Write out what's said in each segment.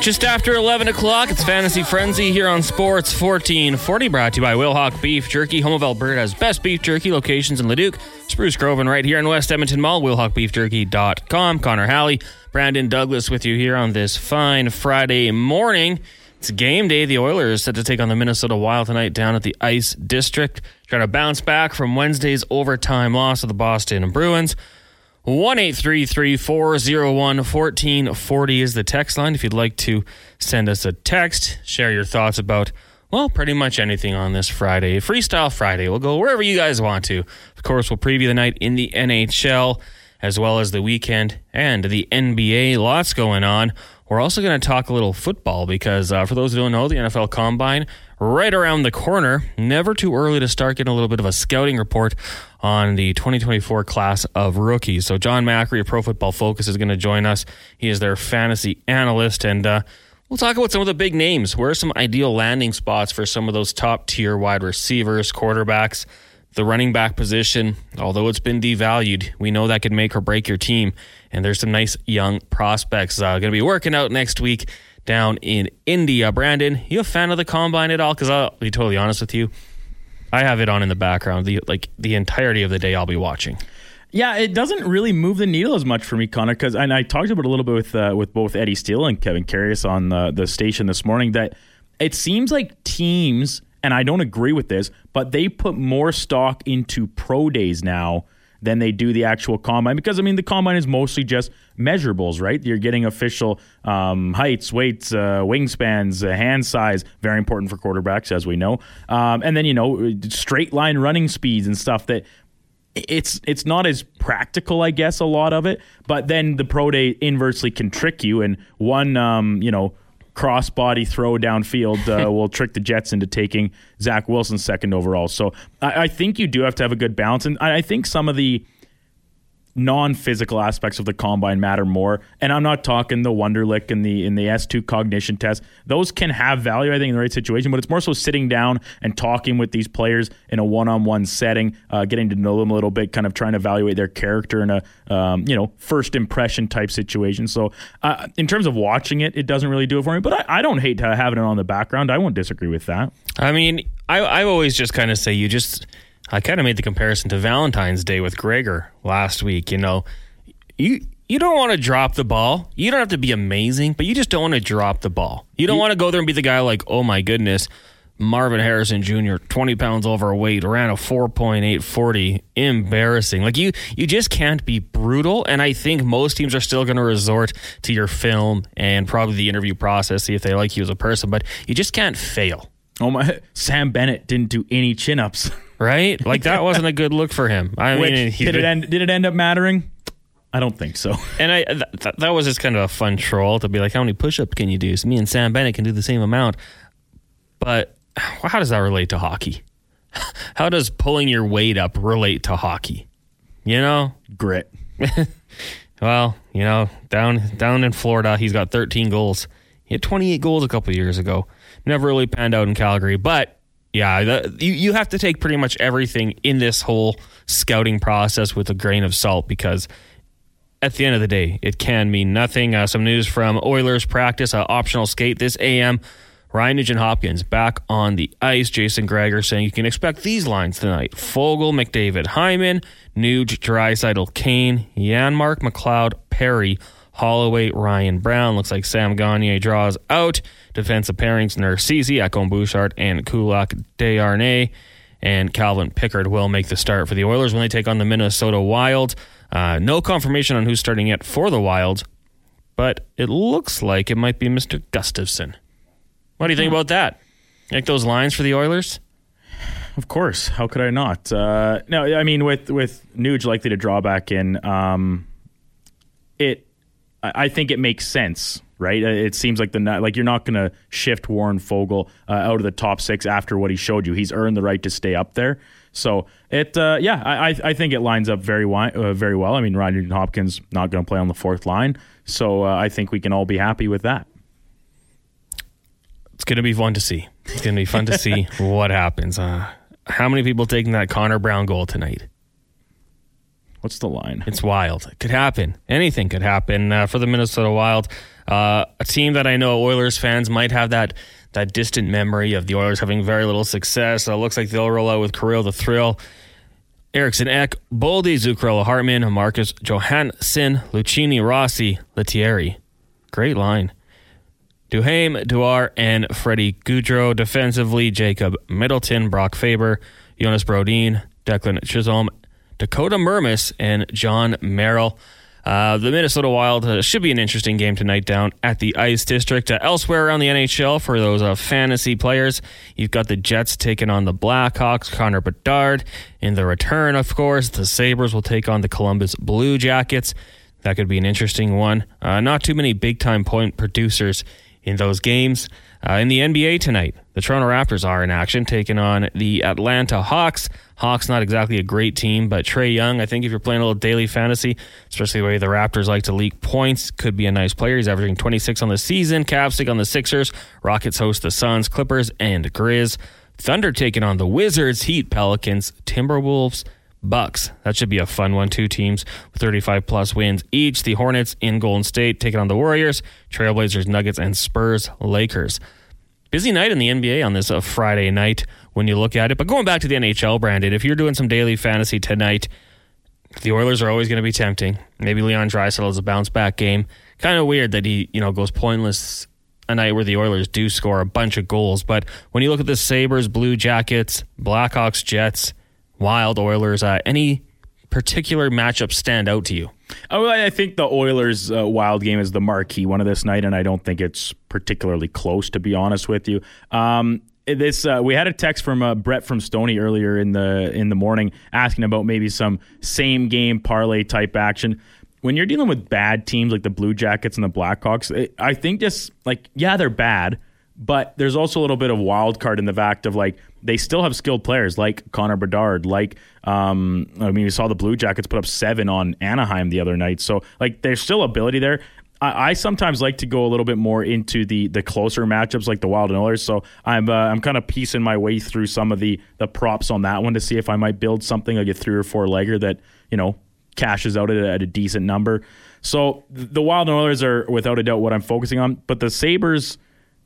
Just after 11 o'clock, it's Fantasy Frenzy here on Sports 1440, brought to you by Wilhauk Beef Jerky, home of Alberta's best beef jerky locations in Leduc, Spruce Grove, and right here in West Edmonton Mall, WilhaukBeefJerky.com. Connor Halley, Brandon Douglas with you here on this fine Friday morning. It's game day. The Oilers set to take on the Minnesota Wild tonight down at the Ice District, trying to bounce back from Wednesday's overtime loss to the Boston Bruins. 1 401 1440 is the text line if you'd like to send us a text, share your thoughts about, well, pretty much anything on this Friday. Freestyle Friday. We'll go wherever you guys want to. Of course, we'll preview the night in the NHL as well as the weekend and the NBA. Lots going on. We're also going to talk a little football because, uh, for those who don't know, the NFL Combine right around the corner. Never too early to start getting a little bit of a scouting report on the 2024 class of rookies. So, Jon Macri of Pro Football Focus is going to join us. He is their fantasy analyst, and uh, we'll talk about some of the big names. Where are some ideal landing spots for some of those top tier wide receivers, quarterbacks? The running back position, although it's been devalued, we know that could make or break your team. And there's some nice young prospects uh, going to be working out next week down in Indy. Brandon, you a fan of the combine at all? Because I'll be totally honest with you, I have it on in the background. The like the entirety of the day, I'll be watching. Yeah, it doesn't really move the needle as much for me, Connor. Because and I talked about a little bit with uh, with both Eddie Steele and Kevin Karius on the, the station this morning. That it seems like teams and I don't agree with this, but they put more stock into pro days now than they do the actual combine because I mean the combine is mostly just measurables, right? You're getting official um, heights, weights, uh, wingspans, uh, hand size, very important for quarterbacks as we know, um, and then you know straight line running speeds and stuff that it's it's not as practical, I guess, a lot of it. But then the pro day inversely can trick you, and one um, you know crossbody throw downfield uh, will trick the Jets into taking Zach Wilson second overall. So I, I, think you do have to have a good balance, and I think some of the non-physical aspects of the combine matter more. And I'm not talking the Wonderlic and the in the S2 cognition test. Those can have value, I think, in the right situation. But it's more so sitting down and talking with these players in a one-on-one setting, uh, getting to know them a little bit, kind of trying to evaluate their character in a um, you know first impression type situation. So uh, in terms of watching it, it doesn't really do it for me. But I, I don't hate having it on the background. I won't disagree with that. I mean, I I always just kind of say you just I kind of made the comparison to Valentine's Day with Gregor last week. You know, you you don't want to drop the ball. You don't have to be amazing, but you just don't want to drop the ball. You don't want to go there and be the guy like, oh my goodness, Marvin Harrison Jr., 20 pounds overweight, ran a 4.840. Embarrassing. Like you you just can't be brutal. And I think most teams are still going to resort to your film and probably the interview process, see if they like you as a person, but you just can't fail. Oh my Sam Bennett didn't do any chin ups. right? Like that wasn't a good look for him. I Which, mean, did it end? Did it end up mattering? I don't think so. And I th- that was just kind of a fun troll to be like, how many push-ups can you do? So me and Sam Bennett can do the same amount. But how does that relate to hockey? How does pulling your weight up relate to hockey? You know, grit. well, you know, down down in Florida, he's got 13 goals. He had 28 goals a couple years ago. Never really panned out in Calgary, but yeah, the, you, you have to take pretty much everything in this whole scouting process with a grain of salt because at the end of the day, it can mean nothing. Uh, some news from Oilers practice, uh, optional skate this AM. Ryan Nugent Hopkins back on the ice. Jason Gregor saying you can expect these lines tonight. Foegele, McDavid, Hyman, Nuge, Draisaitl, Kane, Janmark, McLeod, Perry, Holloway, Ryan Brown. Looks like Sam Gagner draws out. Defensive pairings Nurse Ceci, Ekholm Bouchard, and Kulak Desharnais. And Calvin Pickard will make the start for the Oilers when they take on the Minnesota Wild. Uh, no confirmation on who's starting yet for the Wild, but it looks like it might be Mr. Gustavsson. What do you think hmm. about that? Like those lines for the Oilers? Of course. How could I not? Uh, no, I mean with with Nuge likely to draw back in, um, it I think it makes sense, right? Uh, it seems like the like you're not going to shift Warren Foegele uh, out of the top six after what he showed you. He's earned the right to stay up there. So it, uh, yeah, I I think it lines up very wi- uh, very well. I mean, Ryan Hopkins not going to play on the fourth line, so uh, I think we can all be happy with that. It's going to be fun to see. It's going to be fun to see what happens. Uh, how many people taking that Connor Brown goal tonight? What's the line? It's wild. It could happen. Anything could happen uh, for the Minnesota Wild. Uh, a team that I know Oilers fans might have that that distant memory of the Oilers having very little success. Uh, looks like they'll roll out with Kirill the Thrill, Eriksson Ek, Boldy, Zuccarello Hartman, Marcus Johansson, Lucchini Rossi, Lettieri. Great line. Duhaime, Dewar, and Freddie Gaudreau. Defensively, Jacob Middleton, Brock Faber, Jonas Brodin, Declan Chisholm, Dakota Mermis, and Jon Merrill. Uh, the Minnesota Wild uh, should be an interesting game tonight down at the Ice District. Uh, elsewhere around the NHL, for those uh, fantasy players, you've got the Jets taking on the Blackhawks, Connor Bedard. In the return, of course, the Sabres will take on the Columbus Blue Jackets. That could be an interesting one. Uh, not too many big time point producers in those games. Uh, in the NBA tonight, the Toronto Raptors are in action, taking on the Atlanta Hawks. Hawks, not exactly a great team, but Trae Young, I think if you're playing a little daily fantasy, especially the way the Raptors like to leak points, could be a nice player. He's averaging 26 on the season. Cavs take on the Sixers. Rockets host the Suns, Clippers, and Grizz. Thunder taking on the Wizards, Heat, Pelicans, Timberwolves, Bucks. That should be a fun one. Two teams with 35 plus wins each. The Hornets in Golden State taking on the Warriors, Trailblazers, Nuggets, and Spurs, Lakers. Busy night in the NBA on this uh, Friday night when you look at it. But going back to the NHL, Brandon, if you're doing some daily fantasy tonight, the Oilers are always going to be tempting. Maybe Leon Draisaitl is a bounce back game. Kind of weird that he, you know, goes pointless a night where the Oilers do score a bunch of goals. But when you look at the Sabres, Blue Jackets, Blackhawks, Jets, Wild, Oilers, uh, any particular matchup stand out to you? Oh, I think the Oilers uh, Wild game is the marquee one of this night, and I don't think it's particularly close, to be honest with you. Um, this uh, we had a text from uh, Brett from Stony earlier in the in the morning asking about maybe some same game parlay type action. When you're dealing with bad teams like the Blue Jackets and the Blackhawks, it, I think just like yeah, they're bad, but there's also a little bit of wild card in the fact of like they still have skilled players like Connor Bedard, like um, I mean, we saw the Blue Jackets put up seven on Anaheim the other night. So like, there's still ability there. I, I sometimes like to go a little bit more into the the closer matchups like the Wild and Oilers. So I'm uh, I'm kind of piecing my way through some of the the props on that one to see if I might build something like a three or four legger that you know cashes out at a, at a decent number. So the Wild and Oilers are without a doubt what I'm focusing on. But the Sabres,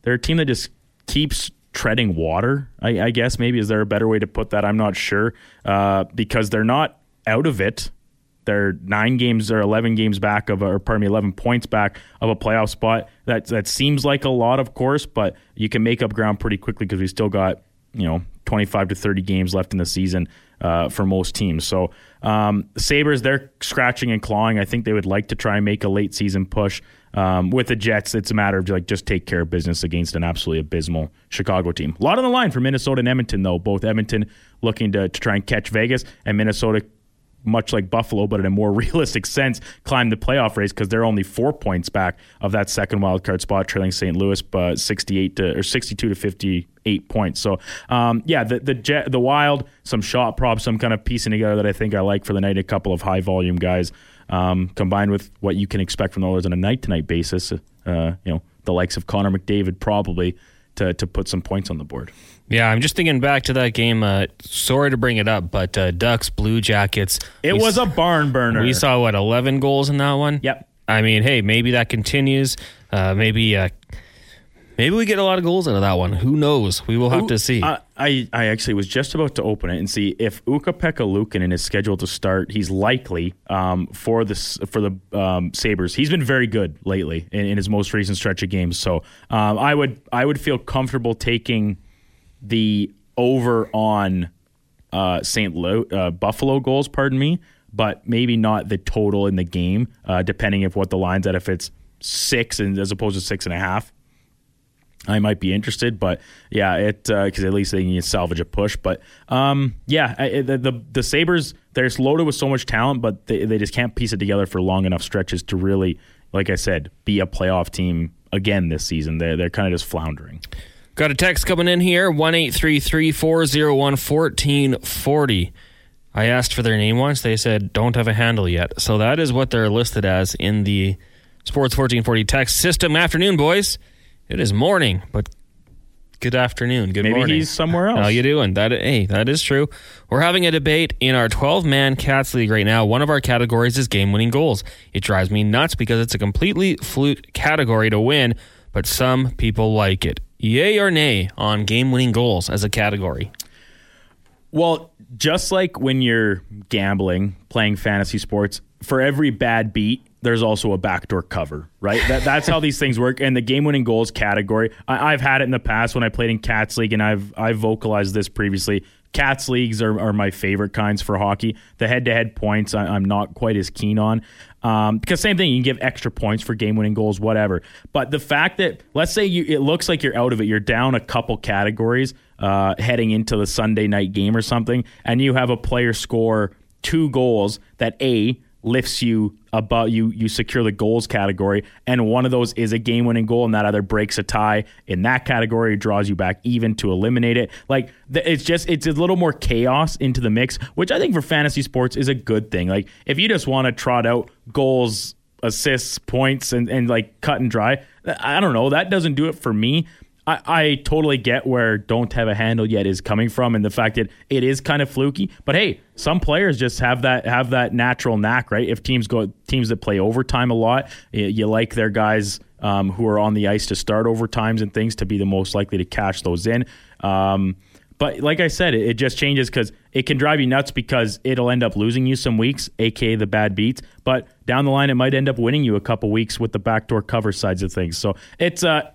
they're a team that just keeps treading water. I, I, guess maybe is there a better way to put that? I'm not sure uh, because they're not out of it. They're nine games or eleven games back of, a, or pardon me, eleven points back of a playoff spot. That that seems like a lot, of course, but you can make up ground pretty quickly because we still got you know 25 to 30 games left in the season uh, for most teams. So um, Sabres, they're scratching and clawing. I think they would like to try and make a late season push. Um, with the Jets, it's a matter of like just take care of business against an absolutely abysmal Chicago team. A lot on the line for Minnesota and Edmonton, though. Both Edmonton looking to, to try and catch Vegas, and Minnesota much like Buffalo, but in a more realistic sense, climb the playoff race because they're only four points back of that second wild card spot, trailing St. Louis, but 68 to or 62 to 58 points. So, um, yeah, the the jet, the Wild, some shot props, some kind of piecing together that I think I like for the night. A couple of high volume guys um, combined with what you can expect from the Oilers on a night to night basis. Uh, you know, the likes of Connor McDavid probably to to put some points on the board. Yeah, I'm just thinking back to that game. Uh, sorry to bring it up, but uh, Ducks Blue Jackets. It was a barn burner. We saw what 11 goals in that one. Yep. I mean, hey, maybe that continues. Uh, maybe uh, Maybe we get a lot of goals out of that one. Who knows? We will have to see. I, I, I actually was just about to open it and see if Ukko-Pekka Luukkonen is scheduled to start. He's likely um, for the for the um, Sabres. He's been very good lately in, in, his most recent stretch of games. So um, I would I would feel comfortable taking the over on uh, St. Lo- uh, Buffalo goals. Pardon me, but maybe not the total in the game, uh, depending if what the line's at. If it's six and as opposed to six and a half I might be interested, but yeah, it because uh, at least they can salvage a push. But um, yeah, I, the, the, the Sabres they're loaded with so much talent, but they they just can't piece it together for long enough stretches to really, like I said, be a playoff team again this season. They're they're kind of just floundering. Got a text coming in here one eight three three four zero one fourteen forty. I asked for their name once. They said don't have a handle yet, so that is what they're listed as in the Sports fourteen forty text system. Afternoon, boys. It is morning, but good afternoon, good Maybe morning. he's somewhere else. How you doing? That hey, that is true. We're having a debate in our 12-man Cats League right now. One of our categories is game-winning goals. It drives me nuts because it's a completely fluke category to win, but some people like it. Yay or nay on game-winning goals as a category? Well, just like when you're gambling, playing fantasy sports, for every bad beat, there's also a backdoor cover, right? That, that's how these things work. And the game-winning goals category, I, have had it in the past when I played in Cats League, and I've I've vocalized this previously. Cats leagues are, are my favorite kinds for hockey. The head-to-head points, I, am not quite as keen on um, because same thing. You can give extra points for game-winning goals, whatever. But the fact that let's say you, it looks like you're out of it, you're down a couple categories uh, heading into the Sunday night game or something, and you have a player score two goals that a lifts you above you you secure the goals category. And one of those is a game winning goal and that either breaks a tie in that category draws you back even to eliminate it. Like it's just it's a little more chaos into the mix which i think for fantasy sports is a good thing. Like if you just want to trot out goals assists points and, and like cut and dry i don't know. That doesn't do it for me I, I totally get where don't have a handle yet is coming from and the fact that it is kind of fluky. But hey, some players just have that have that natural knack, right? If teams go teams that play overtime a lot, you, like their guys um, who are on the ice to start overtimes and things to be the most likely to cash those in. Um, but like I said, it, it just changes because it can drive you nuts because it'll end up losing you some weeks, aka the bad beats. But down the line, it might end up winning you a couple weeks with the backdoor cover sides of things. So it's uh,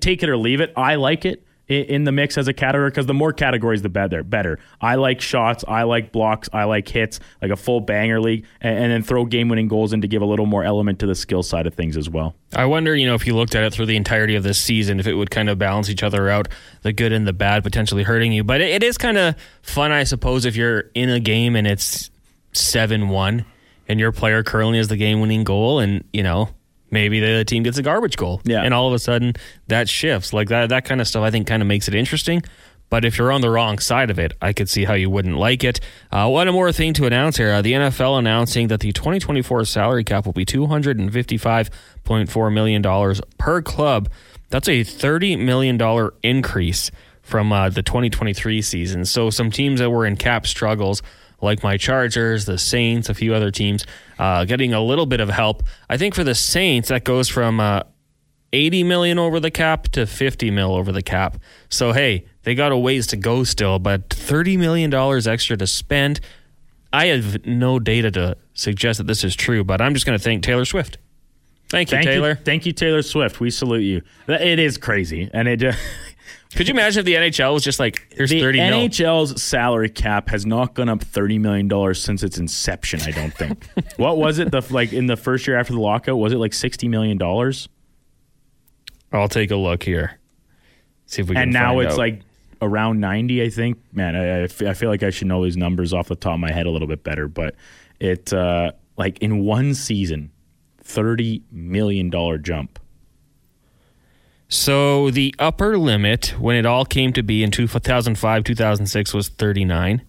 take it or leave it. I like it in the mix as a category because the more categories, the better. Better. I like shots. I like blocks. I like hits, like a full banger league, and, and then throw game-winning goals in to give a little more element to the skill side of things as well. I wonder, you know, if you looked at it through the entirety of this season, if it would kind of balance each other out, the good and the bad potentially hurting you. But it, it is kind of fun, I suppose, if you're in a game and it's seven-one, and your player currently is the game-winning goal, and you know maybe the team gets a garbage goal. Yeah. And all of a sudden that shifts. Like that that kind of stuff I think kind of makes it interesting. But if you're on the wrong side of it, I could see how you wouldn't like it. Uh, one more thing to announce here: uh, the NFL announcing that the 2024 salary cap will be 255.4 million dollars per club. That's a 30 million dollar increase from uh, the 2023 season. So some teams that were in cap struggles like my Chargers, the Saints, a few other teams, uh, getting a little bit of help. I think for the Saints, that goes from uh, 80 million over the cap to 50 mil over the cap. So hey, they got a ways to go still, but 30 million dollars extra to spend. I have no data to suggest that this is true, but I'm just going to thank Taylor Swift. Thank you, thank Taylor. You, thank you, Taylor Swift. We salute you. It is crazy, and it. Could you imagine if the NHL was just like, here's the 30 mil? NHL's salary cap has not gone up $30 million since its inception, I don't think. what was it? The like in the first year after the lockout, was it like $60 million? I'll take a look here. See if we can And now it's out. like around 90, I think. Man, I, I feel like I should know these numbers off the top of my head a little bit better, but it uh like in one season, $30 million jump. So the upper limit when it all came to be in 2005, 2006 was 39.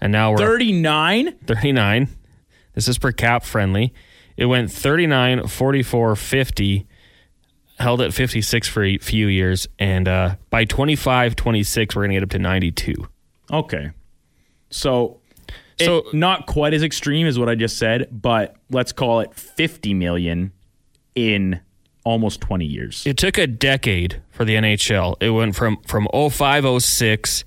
And now we're 39? 39. This is per cap friendly. It went 39, 44, 50, held at 56 for a few years. And uh, by 25, 26, we're going to get up to 92. Okay. So, So- it, not quite as extreme as what I just said, but let's call it 50 million in almost 20 years. It took a decade for the NHL. It went from, from 05, 06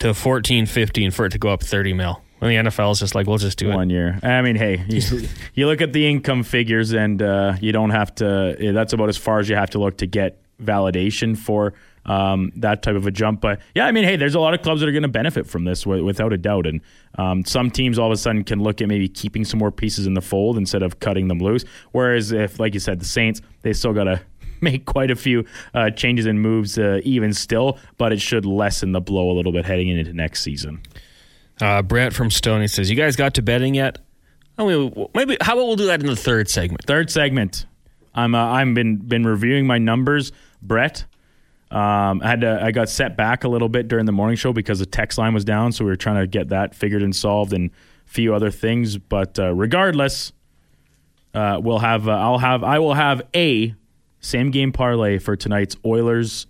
to 14, 15 for it to go up 30 mil. And the NFL is just like, we'll just do it. One year. I mean, hey, you, you look at the income figures, and uh, you don't have to. That's about as far as you have to look to get validation for um, that type of a jump. But yeah, I mean, hey, there's a lot of clubs that are going to benefit from this w- without a doubt. And um, some teams all of a sudden can look at maybe keeping some more pieces in the fold instead of cutting them loose. Whereas if, like you said, the Saints, they still got to make quite a few uh, changes and moves uh, even still, but it should lessen the blow a little bit heading into next season. Uh, Brett from Stony says, "You guys got to betting yet? I mean, maybe how about we'll do that in the third segment? Third segment. I'm uh, I'm been been reviewing my numbers, Brett. Um, I had to, I got set back a little bit during the morning show because the text line was down, so we were trying to get that figured and solved, and a few other things. But uh, regardless, uh, we'll have uh, I'll have I will have a same game parlay for tonight's Oilers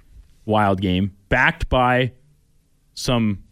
wild game, backed by some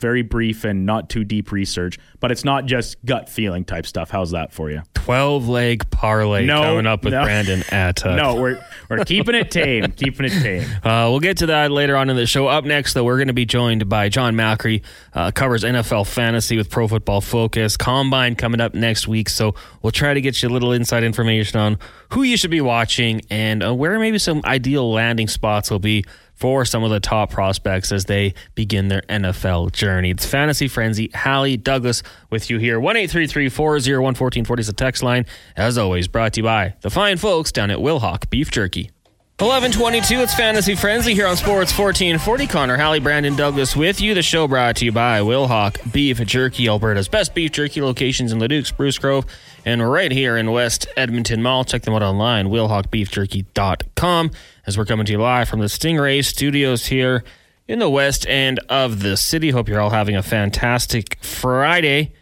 very brief and not too deep research, but it's not just gut feeling type stuff. How's that for you? 12 leg parlay No, coming up with no. Brandon at uh, No, we're we're keeping it tame, keeping it tame. Uh, we'll get to that later on in the show. Up next, though, we're going to be joined by Jon Macri, uh, covers NFL fantasy with Pro Football Focus. Combine coming up next week, so we'll try to get you a little inside information on who you should be watching and uh, where maybe some ideal landing spots will be for some of the top prospects as they begin their NFL journey. It's Fantasy Frenzy. Halley Douglas with you here. 1 401 1440 is the text line. As always, brought to you by the fine folks down at Wilhauk Beef Jerky. 1122, it's Fantasy Frenzy here on Sports 1440. Connor Halley, Brandon Douglas with you. The show brought to you by Wilhauk Beef Jerky, Alberta's best beef jerky locations in Leduc, Spruce Grove, and right here in West Edmonton Mall. Check them out online, wilhaukbeefjerky.com, as we're coming to you live from the Stingray studios here in the west end of the city. Hope you're all having a fantastic Friday.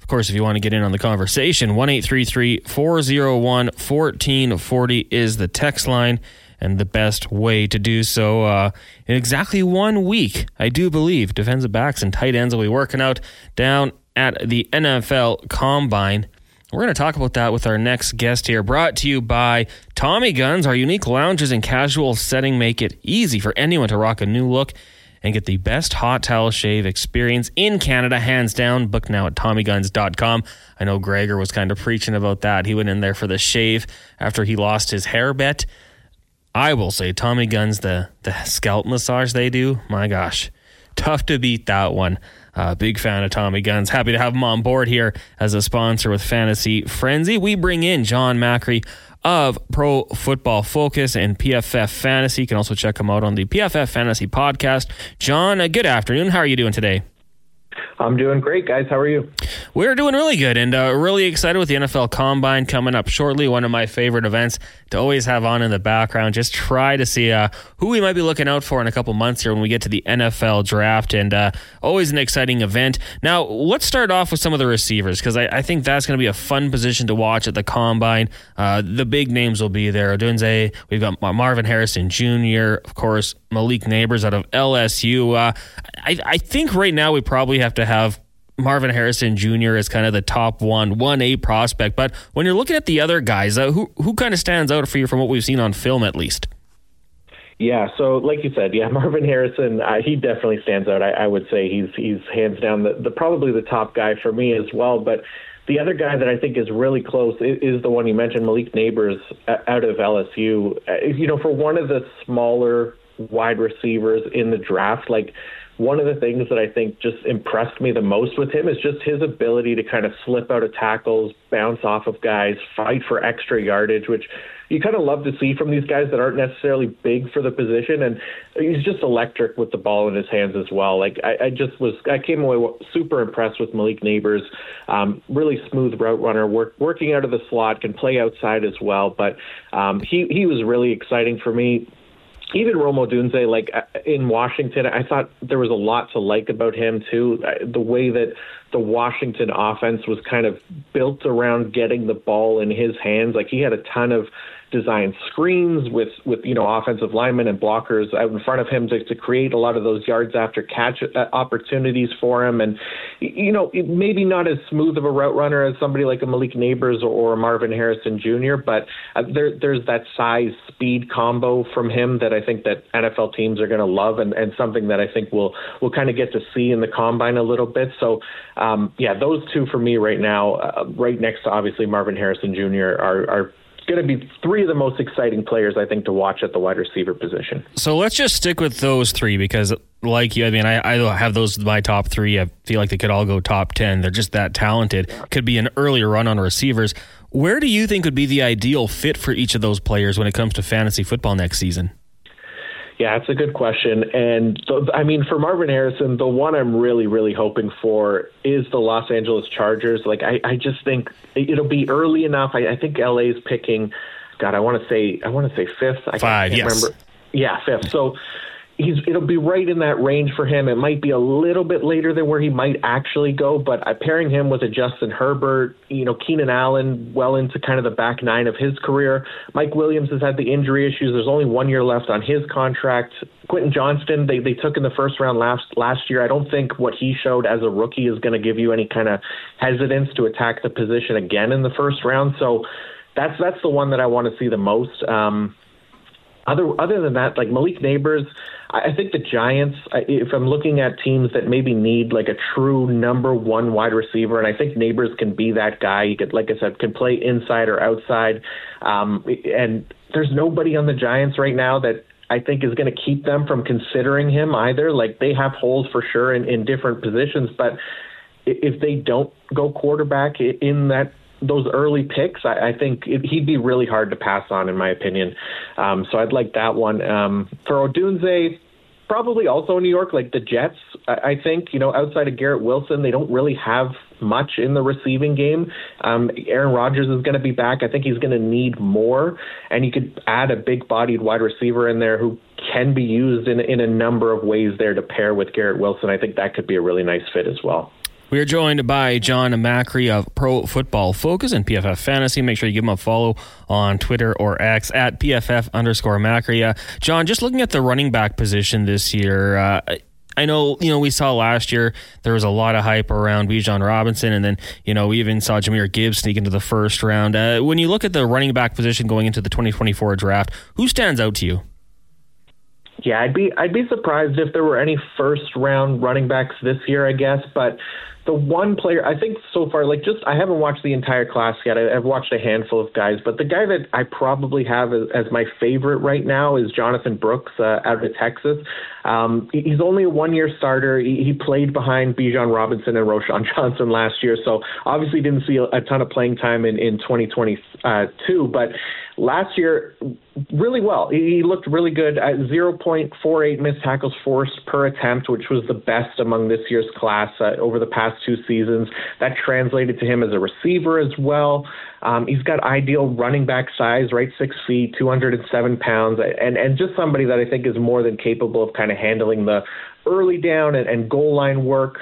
Of course, if you want to get in on the conversation, 1 401 1440 is the text line and the best way to do so. Uh, in exactly one week, I do believe defensive backs and tight ends will be working out down at the NFL Combine. We're going to talk about that with our next guest here, brought to you by Tommy Guns. Our unique lounges and casual setting make it easy for anyone to rock a new look and get the best hot towel shave experience in Canada, hands down. Book now at TommyGuns.com. I know Gregor was kind of preaching about that. He went in there for the shave after he lost his hair bet. I will say, Tommy Guns, the, the scalp massage they do, my gosh, tough to beat that one. Uh, big fan of Tommy Guns. Happy to have him on board here as a sponsor with Fantasy Frenzy. We bring in Jon Macri of Pro Football Focus and PFF Fantasy. You can also check him out on the PFF Fantasy podcast. Jon, uh, good afternoon. How are you doing today? I'm doing great, guys. How are you? We're doing really good and uh, really excited with the NFL Combine coming up shortly. One of my favorite events to always have on in the background. Just try to see uh, who we might be looking out for in a couple months here when we get to the NFL draft, and uh, always an exciting event. Now, let's start off with some of the receivers because I, I, think that's going to be a fun position to watch at the Combine. Uh, the big names will be there. Odunze, we've got Marvin Harrison Jr., of course, Malik Nabers out of LSU. Uh, I, I think right now we probably have to have Marvin Harrison Jr. as kind of the top one, one A prospect. But when you're looking at the other guys, uh, who who kind of stands out for you from what we've seen on film, at least? Yeah, so like you said, yeah, Marvin Harrison, uh, he definitely stands out. I, I would say he's he's hands down the, the probably the top guy for me as well. But the other guy that I think is really close is, is the one you mentioned, Malik Nabers, uh, out of LSU. Uh, you know, for one of the smaller wide receivers in the draft, like one of the things that I think just impressed me the most with him is just his ability to kind of slip out of tackles, bounce off of guys, fight for extra yardage, which you kind of love to see from these guys that aren't necessarily big for the position. And he's just electric with the ball in his hands as well. Like I, I just was, I came away super impressed with Malik Nabers. Um, really smooth route runner, work, working out of the slot, can play outside as well. But um, he he was really exciting for me even Rome Odunze, like uh, in Washington, I thought there was a lot to like about him too. The way that the Washington offense was kind of built around getting the ball in his hands, like he had a ton of design screens with with you know offensive linemen and blockers out in front of him to, to create a lot of those yards after catch uh, opportunities for him and you know maybe not as smooth of a route runner as somebody like a Malik Nabers or, Marvin Harrison Jr. but uh, there there's that size speed combo from him that I think that NFL teams are going to love and, and something that I think we'll we'll kind of get to see in the combine a little bit so um, yeah those two for me right now uh, right next to obviously Marvin Harrison Jr. are, are going to be three of the most exciting players I think to watch at the wide receiver position. So let's just stick with those three because, like you, I mean, I, I have those my top three. I feel like they could all go top ten. They're just that talented. Could be an earlier run on receivers. Where do you think would be the ideal fit for each of those players when it comes to fantasy football next season? Yeah, it's a good question. And the, I mean, for Marvin Harrison, the one I'm really, really hoping for is the Los Angeles Chargers. Like, I, I just think it'll be early enough. I, I think LA is picking. God, I want to say, I want to say fifth. I Five, can't yes. remember. Yeah, fifth. So he's it'll be right in that range for him. It might be a little bit later than where he might actually go, but pairing him with a Justin Herbert, you know, Keenan Allen, well into kind of the back nine of his career. Mike Williams has had the injury issues. There's only one year left on his contract. Quentin Johnston, they they took in the first round last last year. I don't think what he showed as a rookie is going to give you any kind of hesitance to attack the position again in the first round. So that's that's the one that I want to see the most. Um, other other than that, like Malik Nabers, I I think the Giants. I, If I'm looking at teams that maybe need like a true number one wide receiver, and I think Nabers can be that guy. He could, like I said, can play inside or outside. Um, and there's nobody on the Giants right now that I think is going to keep them from considering him either. Like they have holes for sure in, in different positions, but if they don't go quarterback in that those early picks, I, I think it, he'd be really hard to pass on, in my opinion. Um, so I'd like that one. Um, for Odunze, probably also in New York, like the Jets. I, I think you know outside of Garrett Wilson, they don't really have much in the receiving game. Um, Aaron Rodgers is going to be back. I think he's going to need more, and you could add a big-bodied wide receiver in there who can be used in in a number of ways there to pair with Garrett Wilson. I think that could be a really nice fit as well. We are joined by Jon Macri of Pro Football Focus and PFF Fantasy. Make sure you give him a follow on Twitter or X at PFF underscore Macri. Uh, Jon, just looking at the running back position this year, uh, I know, you know, we saw last year there was a lot of hype around Bijan Robinson, and then, you know, we even saw Jahmyr Gibbs sneak into the first round. Uh, when you look at the running back position going into the 2024 draft, who stands out to you? Yeah, I'd be I'd be surprised if there were any first round running backs this year, I guess, but the one player I think so far, like just I haven't watched the entire class yet. I, have watched a handful of guys, but the guy that I probably have as, as my favorite right now is Jonathan Brooks uh, out of Texas. Um, he's only a one-year starter. He, he played behind Bijan Robinson and Roschon Johnson last year, so obviously didn't see a, a ton of playing time in in 2022. But last year, really well. He looked really good at 0.48 missed tackles forced per attempt, which was the best among this year's class uh, over the past two seasons. That translated to him as a receiver as well. Um, he's got ideal running back size, right? Six feet, 207 pounds, and, and just somebody that I think is more than capable of kind of handling the early down and, and goal line work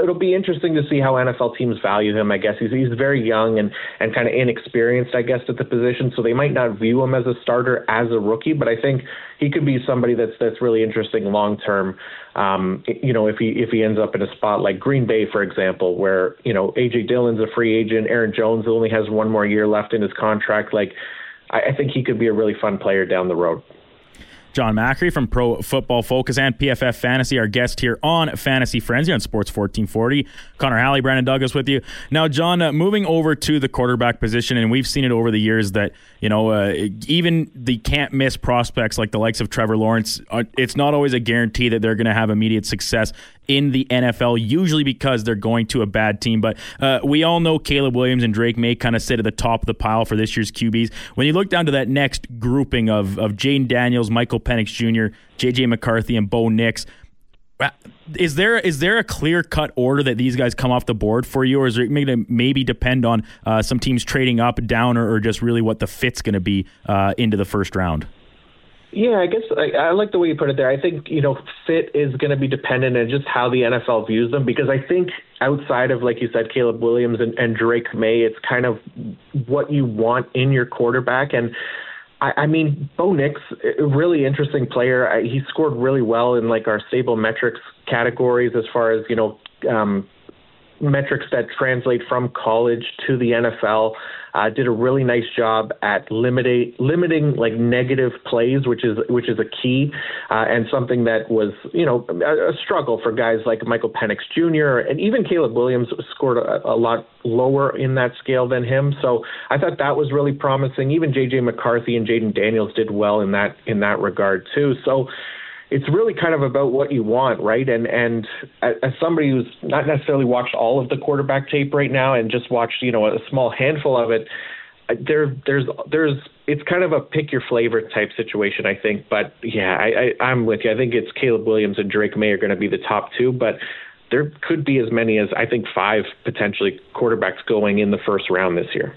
it'll be interesting to see how NFL teams value him. I guess he's he's very young and and kind of inexperienced, I guess, at the position, so they might not view him as a starter as a rookie. But I think he could be somebody that's that's really interesting long term. Um, you know, if he if he ends up in a spot like Green Bay, for example, where you know AJ Dillon's a free agent, Aaron Jones only has one more year left in his contract, like. I, I think he could be a really fun player down the road. Jon Macri from Pro Football Focus and PFF Fantasy, our guest here on Fantasy Frenzy on Sports 1440. Connor Halley, Brandon Douglas with you. Now, Jon, uh, moving over to the quarterback position, and we've seen it over the years that, you know, uh, even the can't miss prospects like the likes of Trevor Lawrence, uh, it's not always a guarantee that they're going to have immediate success in the NFL, usually because they're going to a bad team. But uh, we all know Caleb Williams and Drake Maye kind of sit at the top of the pile for this year's QBs. When you look down to that next grouping of, of Jayden Daniels, Michael Penix Jr., J.J. McCarthy, and Bo Nix, uh, is there is there a clear cut order that these guys come off the board for you, or is it going to maybe depend on uh, some teams trading up, down, or, or, just really what the fit's going to be uh, into the first round? Yeah, I guess I, I like the way you put it there. I think you know fit is going to be dependent on just how the NFL views them because I think outside of like you said, Caleb Williams and, and Drake Maye, it's kind of what you want in your quarterback and. I, I mean, Bo Nix, a really interesting player. I, he scored really well in like our stable metrics categories as far as you know um, metrics that translate from college to the NFL. Uh, did a really nice job at limiting limiting like negative plays, which is which is a key uh, and something that was you know a, a, struggle for guys like Michael Penix Jr. and even Caleb Williams scored a, a lot lower in that scale than him. So I thought that was really promising. Even J.J. McCarthy and Jayden Daniels did well in that in that regard too. So it's really kind of about what you want, right? And and as somebody who's not necessarily watched all of the quarterback tape right now and just watched you know a small handful of it, uh, there there's there's it's kind of a pick your flavor type situation, I think. But yeah, I, I I'm with you. I think it's Caleb Williams and Drake Maye are going to be the top two, but there could be as many as I think five potentially quarterbacks going in the first round this year.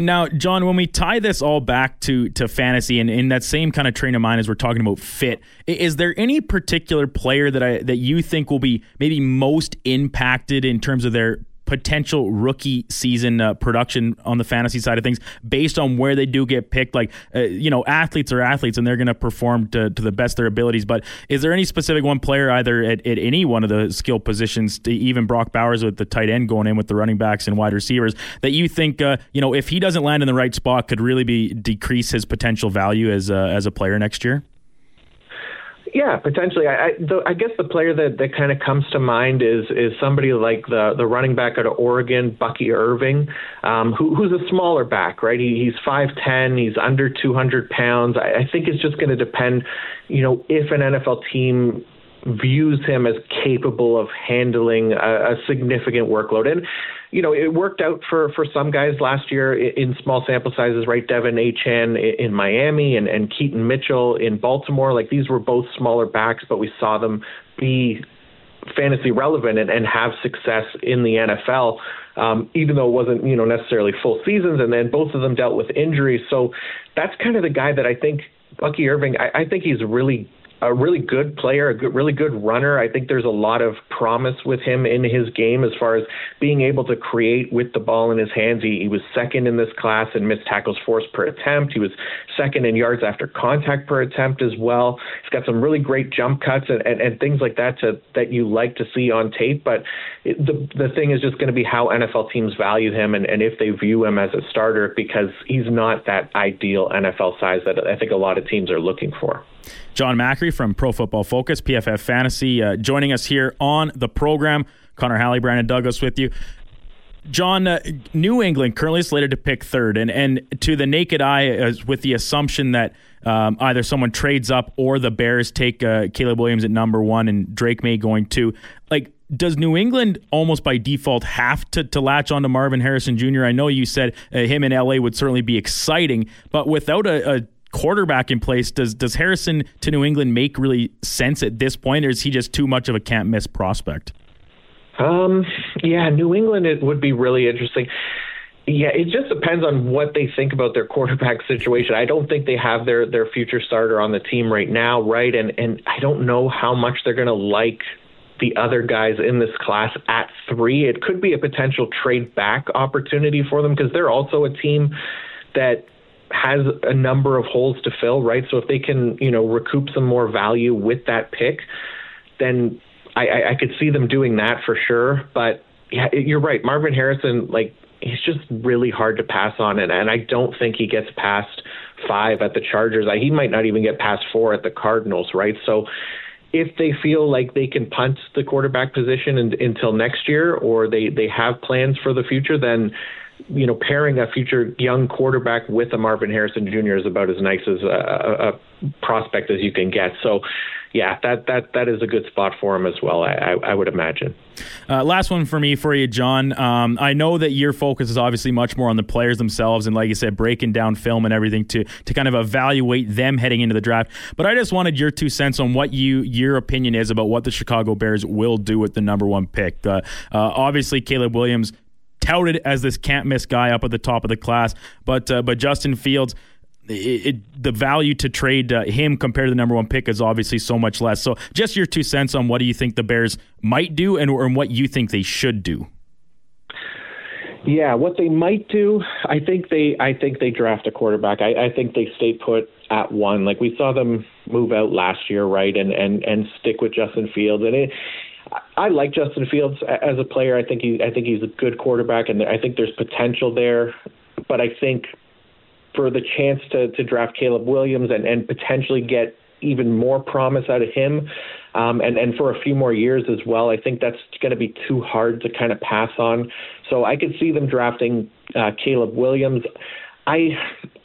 Now, Jon, when we tie this all back to to fantasy and in that same kind of train of mind as we're talking about fit, is there any particular player that I that you think will be maybe most impacted in terms of their potential rookie season uh, production on the fantasy side of things based on where they do get picked. Like, uh, you know, athletes are athletes and they're going to perform to, the best their abilities. But is there any specific one player, either at, at any one of the skill positions, even Brock Bowers with the tight end going in with the running backs and wide receivers, that you think, uh, you know, if he doesn't land in the right spot, could really be decrease his potential value as a, as a player next year? Yeah, potentially. I I, the, I guess the player that, that kind of comes to mind is is somebody like the the running back out of Oregon, Bucky Irving, um, who, who's a smaller back, right? He, he's five ten, he's under two hundred pounds. I, I think it's just going to depend, you know, if an NFL team views him as capable of handling a, a significant workload. And you know, it worked out for for some guys last year in small sample sizes, right? De'Von Achane in Miami and and Keaton Mitchell in Baltimore. Like these were both smaller backs, but we saw them be fantasy relevant and, and have success in the NFL, um, even though it wasn't you know necessarily full seasons. And then both of them dealt with injuries. So that's kind of the guy that I think Bucky Irving. I, I think he's really a really good player, a good, really good runner. I think there's a lot of promise with him in his game as far as being able to create with the ball in his hands. He, he was second in this class in missed tackles forced per attempt. He was second in yards after contact per attempt as well. He's got some really great jump cuts and, and, and things like that to, that you like to see on tape. But it, the the thing is just going to be how NFL teams value him and, and if they view him as a starter because he's not that ideal NFL size that I think a lot of teams are looking for. Jon Macri from Pro Football Focus, PFF Fantasy, uh, joining us here on the program. Connor Halley, Brandon Douglas with you. Jon, uh, New England currently slated to pick third, and, and to the naked eye, uh, with the assumption that um, either someone trades up or the Bears take uh, Caleb Williams at number one and Drake Maye going two. Like, does New England almost by default have to, to latch on to Marvin Harrison Jr.? I know you said uh, him in LA would certainly be exciting, but without a, a quarterback in place, does does Harrison to New England make really sense at this point, or is he just too much of a can't miss prospect? Um, yeah, New England it would be really interesting. Yeah, it just depends on what they think about their quarterback situation. I don't think they have their their future starter on the team right now, right? And and I don't know how much they're going to like the other guys in this class at three. It could be a potential trade back opportunity for them because they're also a team that has a number of holes to fill, right? So if they can, you know, recoup some more value with that pick, then I, I, I could see them doing that for sure. But yeah, you're right. Marvin Harrison, like, he's just really hard to pass on, and, and I don't think he gets past five at the Chargers. I, he might not even get past four at the Cardinals, right? So if they feel like they can punt the quarterback position until next year, or they they have plans for the future, then you know, pairing a future young quarterback with a Marvin Harrison Jr. is about as nice as a, a prospect as you can get. So, yeah, that that that is a good spot for him as well. I, I, would imagine. Uh, last one for me for you, Jon. Um, I know that your focus is obviously much more on the players themselves, and like you said, breaking down film and everything to to kind of evaluate them heading into the draft. But I just wanted your two cents on what you your opinion is about what the Chicago Bears will do with the number one pick. Uh, uh, obviously, Caleb Williams touted as this can't miss guy up at the top of the class, but uh, but Justin Fields. It, it, the value to trade uh, him compared to the number one pick is obviously so much less. So, just your two cents on what do you think the Bears might do, and, and what you think they should do. Yeah, what they might do, I think they, I think they draft a quarterback. I, I think they stay put at one. Like we saw them move out last year, right, and and and stick with Justin Fields, and it I like Justin Fields as a player. I think he I think he's a good quarterback, and I think there's potential there. But I think for the chance to to draft Caleb Williams and and potentially get even more promise out of him, um, and and for a few more years as well, I think that's going to be too hard to kind of pass on. So I could see them drafting uh, Caleb Williams. I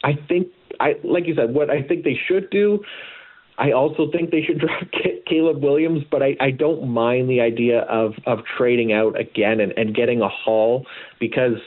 I think I like you said what I think they should do I also think they should draft Caleb Williams, but I, I don't mind the idea of of trading out again and, and getting a haul because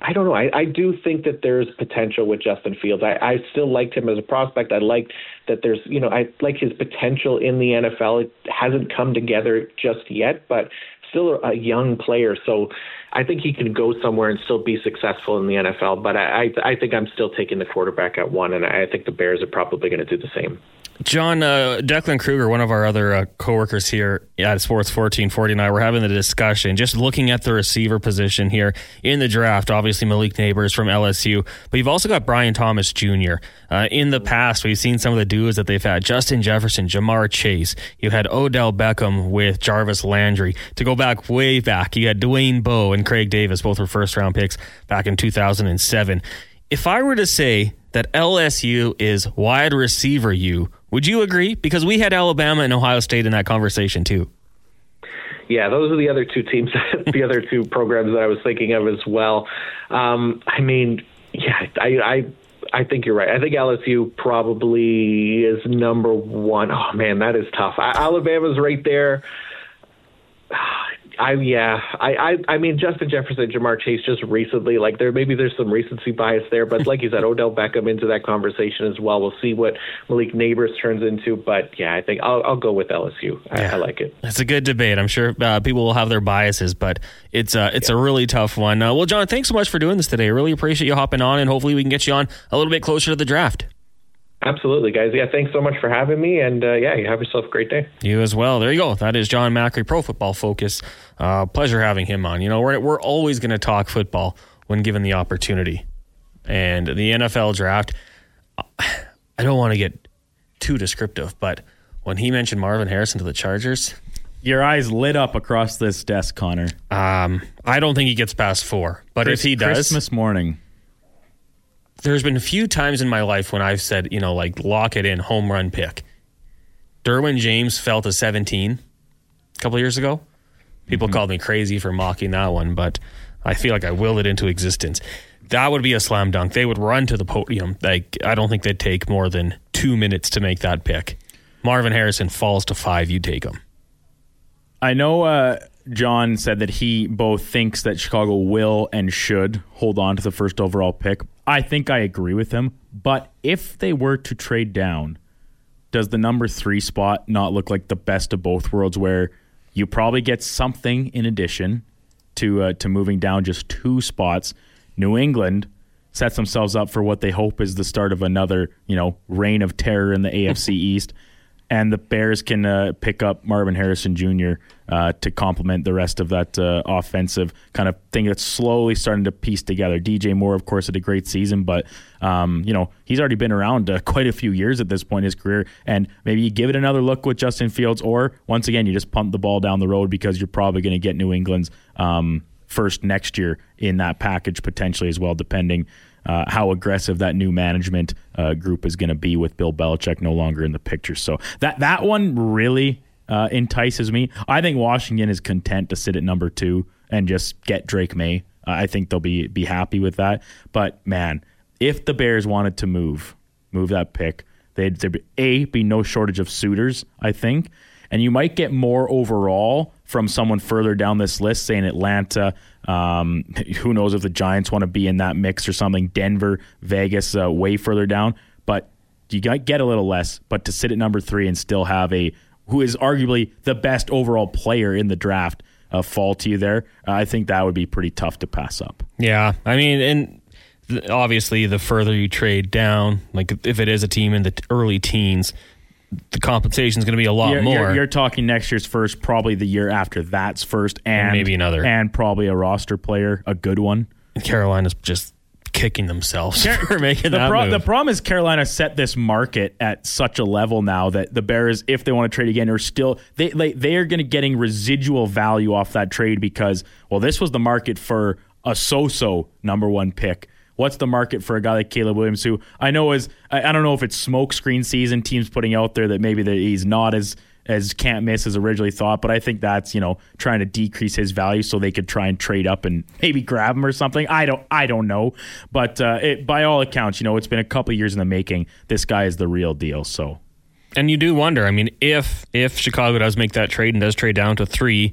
I don't know. I, I do think that there's potential with Justin Fields. I, I still liked him as a prospect. I liked that there's, you know, I like his potential in the NFL. It hasn't come together just yet, but still a young player, so I think he can go somewhere and still be successful in the NFL. But I, I, I think I'm still taking the quarterback at one, and I think the Bears are probably going to do the same. Jon, uh, Declan Kruger, one of our other uh, coworkers here at Sports 1440 and I were having the discussion, just looking at the receiver position here in the draft. Obviously, Malik Nabers from LSU, but you've also got Brian Thomas Jr. Uh, in the past, we've seen some of the duos that they've had Justin Jefferson, Ja'Marr Chase. You had Odell Beckham with Jarvis Landry. To go back way back, you had Dwayne Bowe and Craig Davis, both were first round picks back in 2007. If I were to say that LSU is wide receiver you, would you agree? Because we had Alabama and Ohio State in that conversation too. Yeah, those are the other two teams, the other two programs that I was thinking of as well. Um, I mean, yeah, I, I I think you're right. I think LSU probably is number one. Oh man, that is tough. I, Alabama's right there. I yeah, I, I I mean Justin Jefferson, Ja'Marr Chase just recently, like there maybe there's some recency bias there, but like you said, Odell Beckham into that conversation as well. We'll see what Malik Nabers turns into, but yeah, I think I'll I'll go with LSU. I, yeah. I like it. It's a good debate. I'm sure uh, people will have their biases, but it's uh, it's yeah. a really tough one. Uh, well, Jon, thanks so much for doing this today. I really appreciate you hopping on, and hopefully we can get you on a little bit closer to the draft. Absolutely, guys. Yeah, thanks so much for having me. And uh, yeah, you have yourself a great day. You as well. There you go. That is Jon Macri, Pro Football Focus. Uh, pleasure having him on. You know, we're, we're always going to talk football when given the opportunity. And the NFL draft, I don't want to get too descriptive, but when he mentioned Marvin Harrison to the Chargers, your eyes lit up across this desk, Connor. Um, I don't think he gets past four, but Chris, if he does, Christmas morning there's been a few times in my life when I've said, you know, like lock it in, home run pick. Derwin James fell to 17 a couple years ago. People mm-hmm. called me crazy for mocking that one, but I feel like I willed it into existence. That would be a slam dunk. They would run to the podium. Like I don't think they'd take more than two minutes to make that pick. Marvin Harrison falls to five. You take him. I know uh, Jon said that he both thinks that Chicago will and should hold on to the first overall pick. I think I agree with him. But if they were to trade down, does the number three spot not look like the best of both worlds where you probably get something in addition to uh, to moving down just two spots? New England sets themselves up for what they hope is the start of another, you know, reign of terror in the AFC East and the Bears can uh, pick up Marvin Harrison Jr. Uh, to complement the rest of that uh, offensive kind of thing that's slowly starting to piece together. DJ Moore, of course, had a great season, but um, you know he's already been around uh, quite a few years at this point in his career, and maybe you give it another look with Justin Fields, or once again you just punt the ball down the road because you're probably going to get New England's. Um, first next year in that package potentially as well, depending uh, how aggressive that new management uh, group is going to be with Bill Belichick no longer in the picture. So that that one really uh, entices me. I think Washington is content to sit at number two and just get Drake Maye. I think they'll be be happy with that. But man, if the Bears wanted to move move that pick, they'd there be a be no shortage of suitors. I think, and you might get more overall from someone further down this list, saying Atlanta. Um, who knows if the Giants want to be in that mix or something? Denver, Vegas, uh, way further down. But you get a little less. But to sit at number three and still have a who is arguably the best overall player in the draft uh, fall to you there, I think that would be pretty tough to pass up. Yeah, I mean, and obviously the further you trade down, like if it is a team in the early teens, the compensation is going to be a lot you're, more. You're, you're, talking next year's first, probably the year after that's first, and, and, maybe another, and probably a roster player, a good one. Carolina's just kicking themselves Car- for making the that pro- move. The problem is Carolina set this market at such a level now that the Bears, if they want to trade again, are still they they, they are going to getting residual value off that trade because well, this was the market for a so-so number one pick what's the market for a guy like Caleb Williams, who I know is I, I don't know if it's smokescreen season, teams putting out there that maybe that he's not as as can't miss as originally thought, but I think that's you know trying to decrease his value so they could try and trade up and maybe grab him or something. I don't I don't know, but uh, it, by all accounts, you know it's been a couple years in the making. This guy is the real deal. So, and you do wonder. I mean, if if Chicago does make that trade and does trade down to three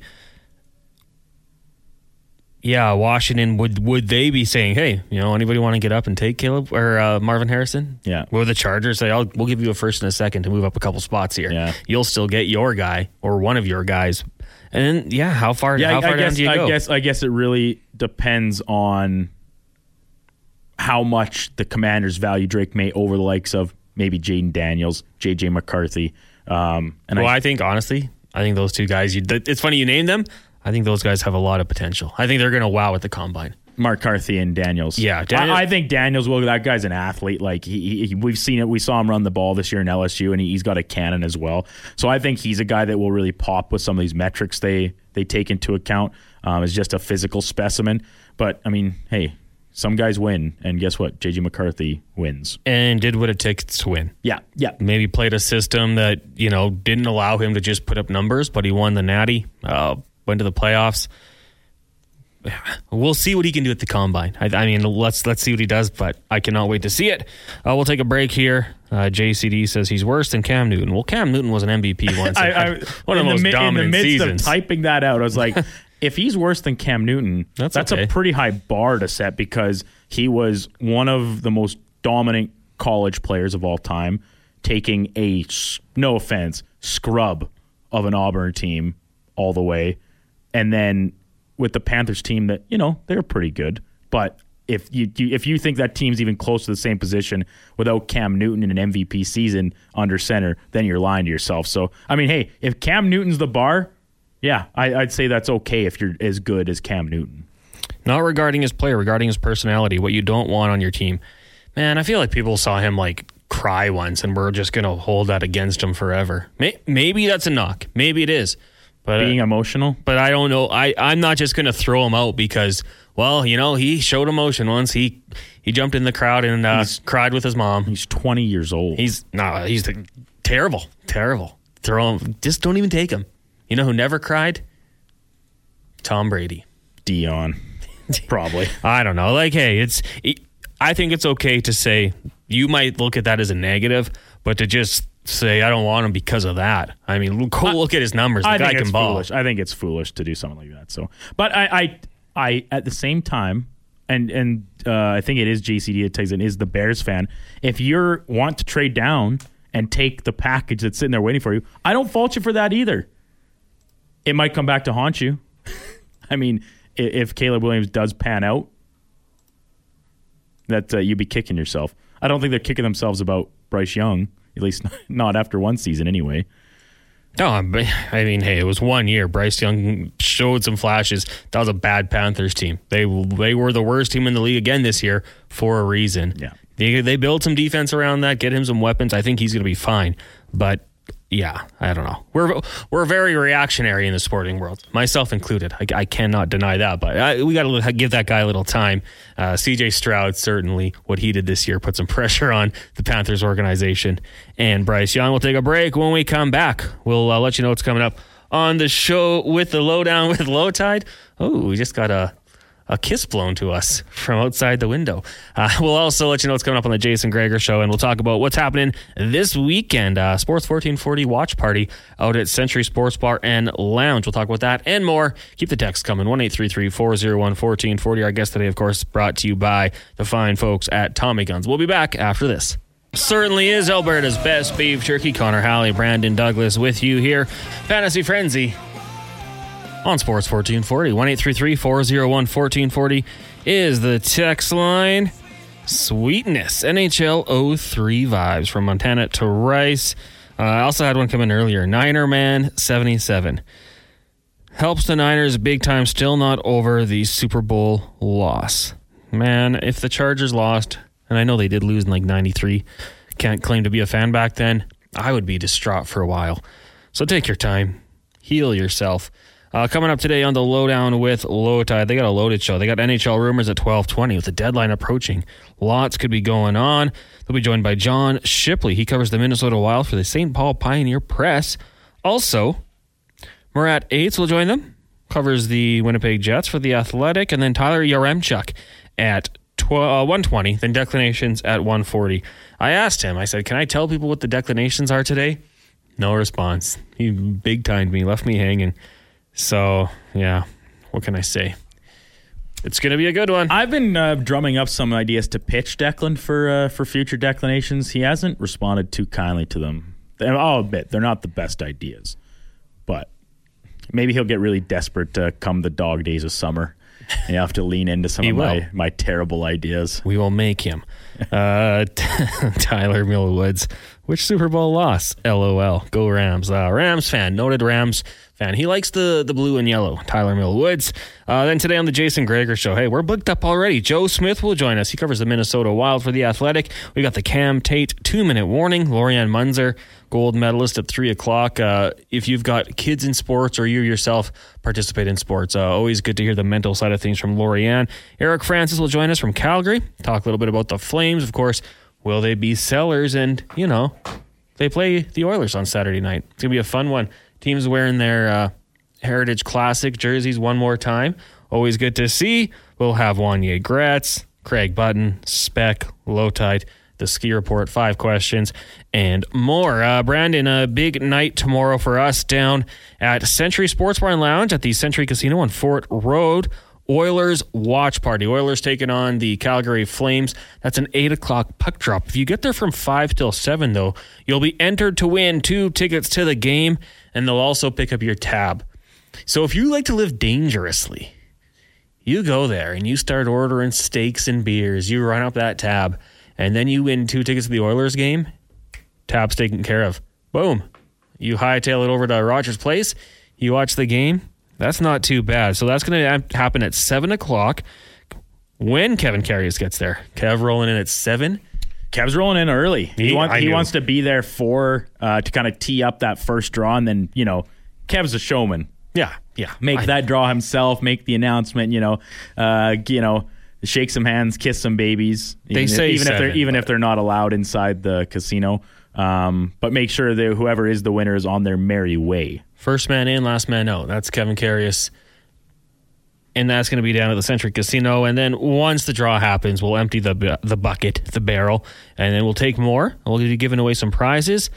yeah, Washington would would they be saying, hey, you know, anybody want to get up and take Caleb or uh, Marvin Harrison? Yeah. Will the Chargers say, I'll, we'll give you a first and a second to move up a couple spots here. Yeah. You'll still get your guy or one of your guys And then, yeah, how far? Yeah, how I, far I down guess do you I go? guess I guess it really depends on how much the Commanders value Drake Maye over the likes of maybe Jayden Daniels, JJ McCarthy. Um, and well, I, I think honestly, I think those two guys. You, it's funny you name them. I think those guys have a lot of potential. I think they're going to wow at the combine. McCarthy and Daniels. Yeah, Daniels- I, I think Daniels will. That guy's an athlete. Like he, he, we've seen it. We saw him run the ball this year in LSU, and he, he's got a cannon as well. So I think he's a guy that will really pop with some of these metrics they they take into account. Um, is just a physical specimen. But I mean, hey, some guys win, and guess what? JJ McCarthy wins. And did what it takes to win. Yeah, yeah. Maybe played a system that you know didn't allow him to just put up numbers, but he won the Natty. Uh, went to the playoffs. We'll see what he can do at the combine. I, I mean, let's let's see what he does. But I cannot wait to see it. Uh, we'll take a break here. Uh, JCD says he's worse than Cam Newton. Well, Cam Newton was an MVP once. I, I, one of in the most mi- dominant in the midst seasons. of typing that out, I was like, if he's worse than Cam Newton, That's that's, okay. a pretty high bar to set because he was one of the most dominant college players of all time, taking a no offense scrub of an Auburn team all the way, and then with the Panthers team that you know they're pretty good, but. If you, you if you think that team's even close to the same position without Cam Newton in an MVP season under center, then you're lying to yourself. So I mean, hey, if Cam Newton's the bar, yeah, I, I'd say that's okay if you're as good as Cam Newton. Not regarding his play, regarding his personality, what you don't want on your team. Man, I feel like people saw him like cry once and we're just to hold that against him forever. Maybe that's a knock. Maybe it is. But Being emotional, but I don't know. I I'm not just going to throw him out because well, you know, he showed emotion once. He he jumped in the crowd and uh, cried with his mom. he's 20 years old. He's no, he's the, terrible, terrible. Throw him. Just don't even take him. You know who never cried? Tom Brady. Dion, probably. I don't know. Like, hey, it's. It, I think it's okay to say you might look at that as a negative, but to just say I don't want him because of that. I mean, look, go look at his numbers. The I guy think can it's ball. foolish. I think it's foolish to do something like that. So, but I, I, I at the same time, and and uh, I think it is JCD that takes it is the Bears fan. If you want to trade down and take the package that's sitting there waiting for you, I don't fault you for that either. It might come back to haunt you. I mean, i- if Caleb Williams does pan out, that uh, you'd be kicking yourself. I don't think they're kicking themselves about Bryce Young, at least not after one season anyway. No, I mean- hey, it was one year. Bryce Young showed some flashes. That was a bad Panthers team. They they were the worst team in the league again this year for a reason. Yeah. they they build some defense around that, get him some weapons. I think he's going to be fine. But yeah, I don't know. We're we're very reactionary in the sporting world, myself included. I, I cannot deny that. But I, we got to give that guy a little time. Uh, C.J. Stroud certainly what he did this year put some pressure on the Panthers organization. And Bryce Young will take a break. When we come back, we'll uh, let you know what's coming up on the show with the lowdown with Low Tide. Oh, we just got a a kiss blown to us from outside the window. Uh, we'll also let you know what's coming up on the Jason Gregor show, and we'll talk about what's happening this weekend. Uh, Sports 1440 watch party out at Century Sports Bar and Lounge. We'll talk about that and more. Keep the text coming 1 401 1440. Our guest today, of course, brought to you by the fine folks at Tommy Guns. We'll be back after this. Certainly is Alberta's best beef jerky. Connor Halley, Brandon Douglas with you here. Fantasy Frenzy on Sports 1440. 1 401 1440 is the text line. Sweetness. NHL 03 vibes from Montana to Rice. Uh, I also had one come in earlier. Niner Man 77. Helps the Niners big time, still not over the Super Bowl loss. Man, if the Chargers lost, and I know they did lose in like 93, can't claim to be a fan back then, I would be distraught for a while. So take your time, heal yourself. Uh, coming up today on the lowdown with Low Tide, they got a loaded show. They got NHL rumors at twelve twenty with the deadline approaching. Lots could be going on. They'll be joined by John Shipley. He covers the Minnesota Wild for the St. Paul Pioneer Press. Also, Murat Ates will join them. Covers the Winnipeg Jets for the Athletic, and then Tyler Yaremchuk at uh, 120. Then declinations at 140. I asked him. I said, "Can I tell people what the declinations are today?" No response. He big timed me, left me hanging. So yeah, what can I say? It's gonna be a good one. I've been uh, drumming up some ideas to pitch Declan for uh, for future declinations. He hasn't responded too kindly to them. And I'll admit they're not the best ideas, but Maybe he'll get really desperate to come the dog days of summer. You have to lean into some of will. my, my terrible ideas. We will make him. Uh, Tyler Millwoods. Which Super Bowl loss? LOL. Go Rams. Uh, Rams fan, noted Rams fan. He likes the the blue and yellow. Tyler Millwoods. Uh, then today on the Jason Gregor show, hey, we're booked up already. Joe Smith will join us. He covers the Minnesota Wild for the Athletic. We got the Cam Tait two minute warning. Lori-Ann Muenzer, gold medalist at three o'clock. Uh, if you've got kids in sports or you yourself participate in sports, uh, always good to hear the mental side of things from Lori-Ann. Eric Francis will join us from Calgary. Talk a little bit about the Flames, of course. Will they be sellers? And you know, they play the Oilers on Saturday night. It's gonna be a fun one. Teams wearing their uh, Heritage Classic jerseys one more time. Always good to see. We'll have Wanye Gratz, Craig Button, Speck, Lowtide, the ski report, five questions, and more. Uh, Brandon, a big night tomorrow for us down at Century Sports Bar and Lounge at the Century Casino on Fort Road. Oilers watch party. Oilers taking on the Calgary Flames. That's an eight o'clock puck drop. If you get there from five till seven, though, you'll be entered to win two tickets to the game, and they'll also pick up your tab. So if you like to live dangerously, you go there and you start ordering steaks and beers. You run up that tab, and then you win two tickets to the Oilers game. Tab's taken care of. Boom. You hightail it over to Rogers Place. You watch the game. That's not too bad. So that's going to happen at 7 o'clock when Kevin Karius gets there. Kev rolling in at 7. Kev's rolling in early. He, He- wants, he wants to be there for uh, to kind of tee up that first draw, and then you know, Kev's a showman. Yeah, yeah. Make I- that draw himself. Make the announcement. You know, uh, you know, shake some hands, kiss some babies. They even say if, even if they're seven, even if they're not allowed inside the casino. Um, but make sure that whoever is the winner is on their merry way. First man in, last man out. That's Kevin Karius. And that's going to be down at the Century Casino. And then once the draw happens, we'll empty the the bucket, the barrel, and then we'll take more. We'll be giving away some prizes.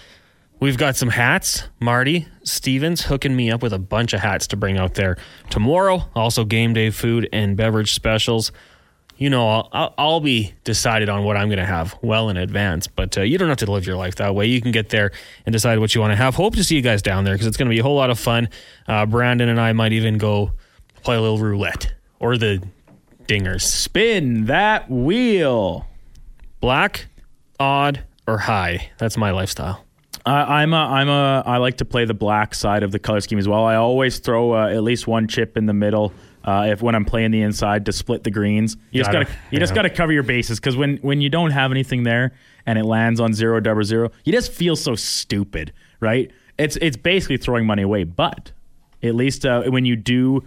We've got some hats. Marty Stevens hooking me up with a bunch of hats to bring out there tomorrow. Also, game day food and beverage specials. You know, I'll, I'll, be decided on what I'm going to have well in advance, but uh, you don't have to live your life that way. You can get there and decide what you want to have. Hope to see you guys down there because it's going to be a whole lot of fun. Uh, Brandon and I might even go play a little roulette or the dingers. Spin that wheel. Black, odd, or high. That's my lifestyle. I I'm a, I'm a, I like to play the black side of the color scheme as well. I always throw uh, at least one chip in the middle. Uh, if when I'm playing the inside to split the greens, you just Gotta- gotta you just gotta cover your bases because when when you don't have anything there and it lands on zero double zero, you just feel so stupid, right? It's it's basically throwing money away. But at least uh, when you do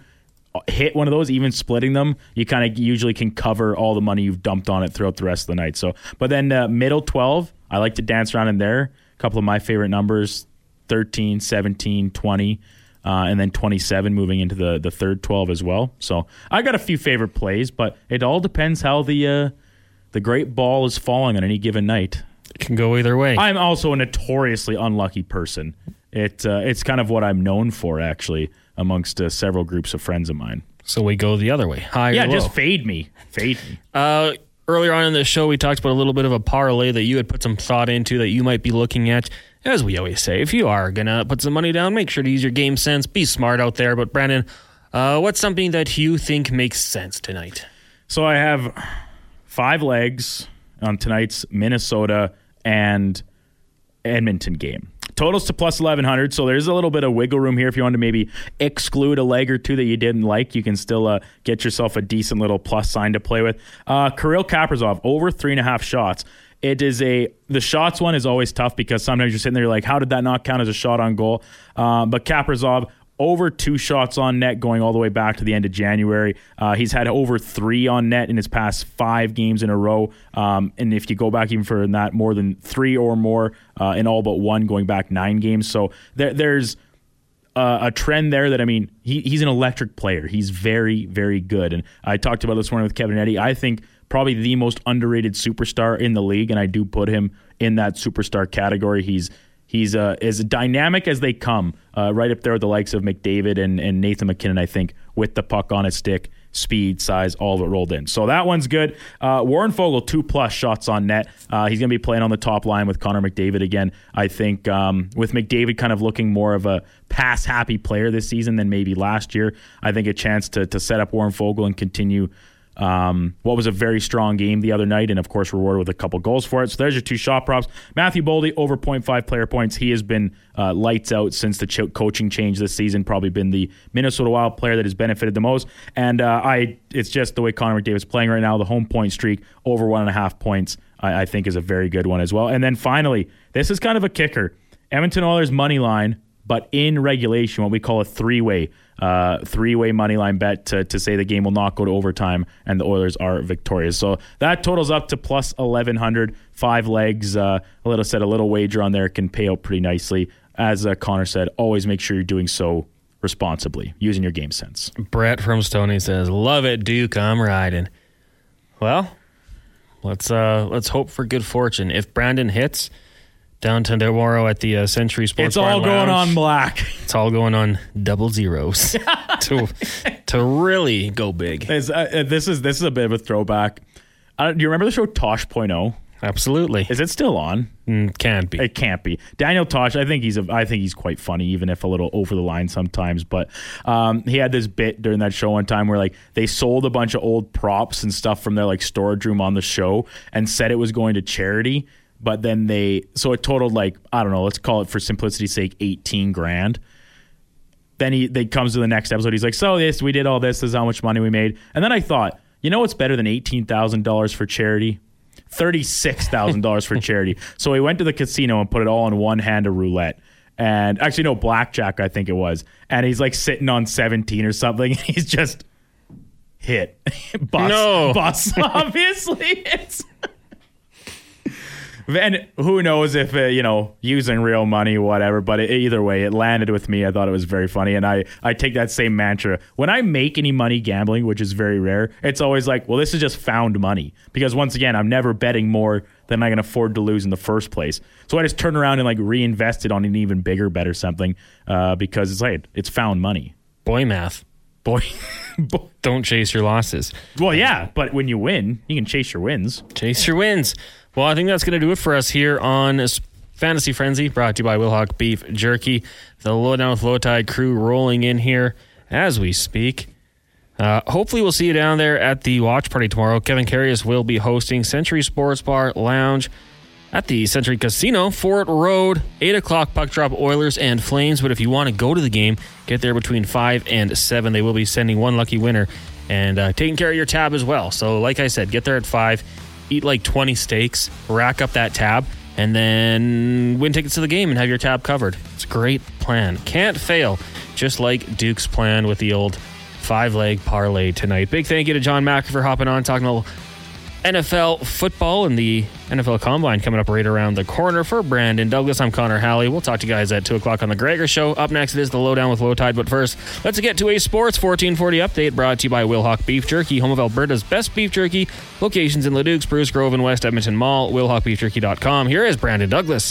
hit one of those, even splitting them, you kind of usually can cover all the money you've dumped on it throughout the rest of the night. So, but then uh, middle 12, I like to dance around in there. A couple of my favorite numbers 13, 17, 20, uh, and then 27 moving into the, the third 12 as well. So I got a few favorite plays, but it all depends how the, uh, the great ball is falling on any given night. It can go either way. I'm also a notoriously unlucky person. It uh, it's kind of what I'm known for, actually, amongst uh, several groups of friends of mine. so we go the other way. High Yeah, just fade me, fade me. Uh, earlier on in the show, we talked about a little bit of a parlay that you had put some thought into that you might be looking at. As we always say, if you are gonna put some money down, make sure to use your game sense. Be smart out there. But Brandon, uh, what's something that you think makes sense tonight? So I have five legs on tonight's Minnesota and Edmonton game. Totals to plus 1100. So there's a little bit of wiggle room here. If you want to maybe exclude a leg or two that you didn't like, you can still uh, get yourself a decent little plus sign to play with. Uh, Kirill Kaprizov, over three and a half shots. It is a the shots one is always tough because sometimes you're sitting there like, how did that not count as a shot on goal? Uh, but Kaprizov over two shots on net going all the way back to the end of January. Uh, he's had over three on net in his past five games in a row. Um, and if you go back even than that, more than three or more uh, in all but one going back nine games. So there, there's a trend there that I mean, he, he's an electric player. He's very, very good. And I talked about this morning with Kevin Eddie. I think probably the most underrated superstar in the league, and I do put him in that superstar category. He's he's uh, as dynamic as they come, uh, right up there with the likes of McDavid and, and Nathan MacKinnon. I think with the puck on his stick, speed, size, all of it rolled in. So that one's good. Uh, Warren Foegele, two plus shots on net. Uh, he's going to be playing on the top line with Connor McDavid again. I think um, with McDavid kind of looking more of a pass happy player this season than maybe last year, I think a chance to, to set up Warren Foegele and continue um, what was a very strong game the other night, and of course rewarded with a couple goals for it. So there's your two shot props. Matthew Boldy over 0.5 player points. He has been uh, lights out since the ch- coaching change this season. Probably been the Minnesota Wild player that has benefited the most. And uh, I, it's just the way Connor McDavid's playing right now. The home point streak over one and a half points, I, I think, is a very good one as well. And then finally, this is kind of a kicker. Edmonton Oilers money line, but in regulation, what we call a three way uh, three way money line bet to, to say the game will not go to overtime and the Oilers are victorious. So that totals up to plus 1100. Five legs. Uh, a little said a little wager on there can pay out pretty nicely. As uh, Connor said, always make sure you're doing so responsibly, using your game sense. Brett from Stony says, "Love it, Duke. I'm riding." Well, let's uh, let's hope for good fortune. If Brandon hits, downtown tomorrow at the uh, Century Sports. It's all going Lounge. on black. It's all going on double zeros to to really go big. Is, uh, this is this is a bit of a throwback. Uh, do you remember the show Tosh Point Tosh.0? Absolutely, Is it still on? Mm, can't be. It can't be. Daniel Tosh, I think he's a, I think he's quite funny, even if a little over the line sometimes. But um, he had this bit during that show one time where like they sold a bunch of old props and stuff from their like storage room on the show and said it was going to charity. But then they so it totaled like I don't know, let's call it for simplicity's sake, eighteen grand. Then he they comes to the next episode. He's like, "So this, we did all this. This is how much money we made." And then I thought, you know what's better than eighteen thousand dollars for charity? Thirty-six thousand dollars for charity. So he went to the casino and put it all in one hand of roulette. And actually, no, blackjack, I think it was. And he's like sitting on 17 or something. And he's just hit. bus. No. Bus, obviously. It's. And who knows if uh, you know using real money, whatever. But it, either way, it landed with me. I thought it was very funny, and I I take that same mantra when I make any money gambling, which is very rare. It's always like, well, this is just found money because once again, I'm never betting more than I can afford to lose in the first place. So I just turn around and like reinvest it on an even bigger bet or something uh, because it's like it's found money. Boy math. Boy, boy. Don't chase your losses. well, yeah, but when you win, you can chase your wins. Chase your wins. Well, I think that's going to do it for us here on Fantasy Frenzy, brought to you by Wilhauk Beef Jerky. The Lowdown with Low Tide crew rolling in here as we speak. Uh, hopefully, we'll see you down there at the watch party tomorrow. Kevin Karius will be hosting Century Sports Bar Lounge at the Century Casino, Fort Road, 8 o'clock puck drop Oilers and Flames. But if you want to go to the game, get there between 5 and 7. They will be sending one lucky winner and uh, taking care of your tab as well. So, like I said, get there at 5, eat like 20 steaks, rack up that tab, and then win tickets to the game and have your tab covered. It's a great plan. Can't fail, just like Duke's plan with the old five leg parlay tonight. Big thank you to Jon Macri for hopping on, talking a little NFL football and the NFL Combine coming up right around the corner for Brandon Douglas. I'm Connor Halley. We'll talk to you guys at 2 o'clock on The Gregor Show. Up next, it is the Lowdown with Low Tide. But first, let's get to a Sports 1440 update brought to you by Wilhauk Beef Jerky, home of Alberta's best beef jerky. Locations in Leduc, Spruce Grove, and West Edmonton Mall. WilhaukBeefJerky.com. Here is Brandon Douglas.